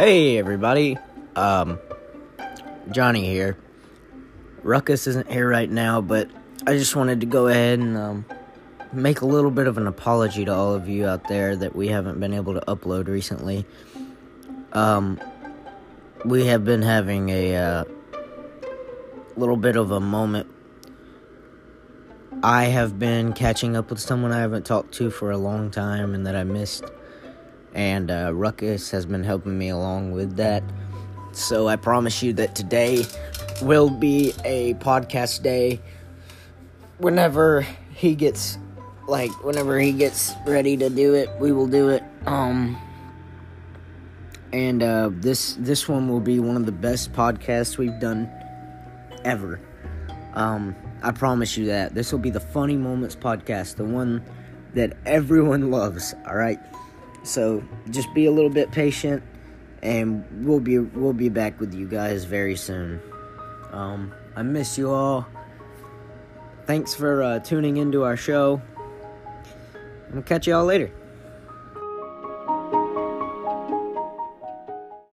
Hey everybody, um, Johnny here. Ruckus isn't here right now, but I just wanted to go ahead and um, make a little bit of an apology to all of you out there that we haven't been able to upload recently. Um, we have been having a uh, little bit of a moment. I have been catching up with someone I haven't talked to for a long time and that I missed and uh, Ruckus has been helping me along with that. So I promise you that today will be a podcast day. Whenever he gets, like, whenever he gets ready to do it, we will do it. Um, and uh, this this one will be one of the best podcasts we've done ever. Um, I promise you that this will be the funny moments podcast, the one that everyone loves. All right. So just be a little bit patient, and we'll be we'll be back with you guys very soon. Um, I miss you all. Thanks for uh, tuning into our show. I'll catch you all later.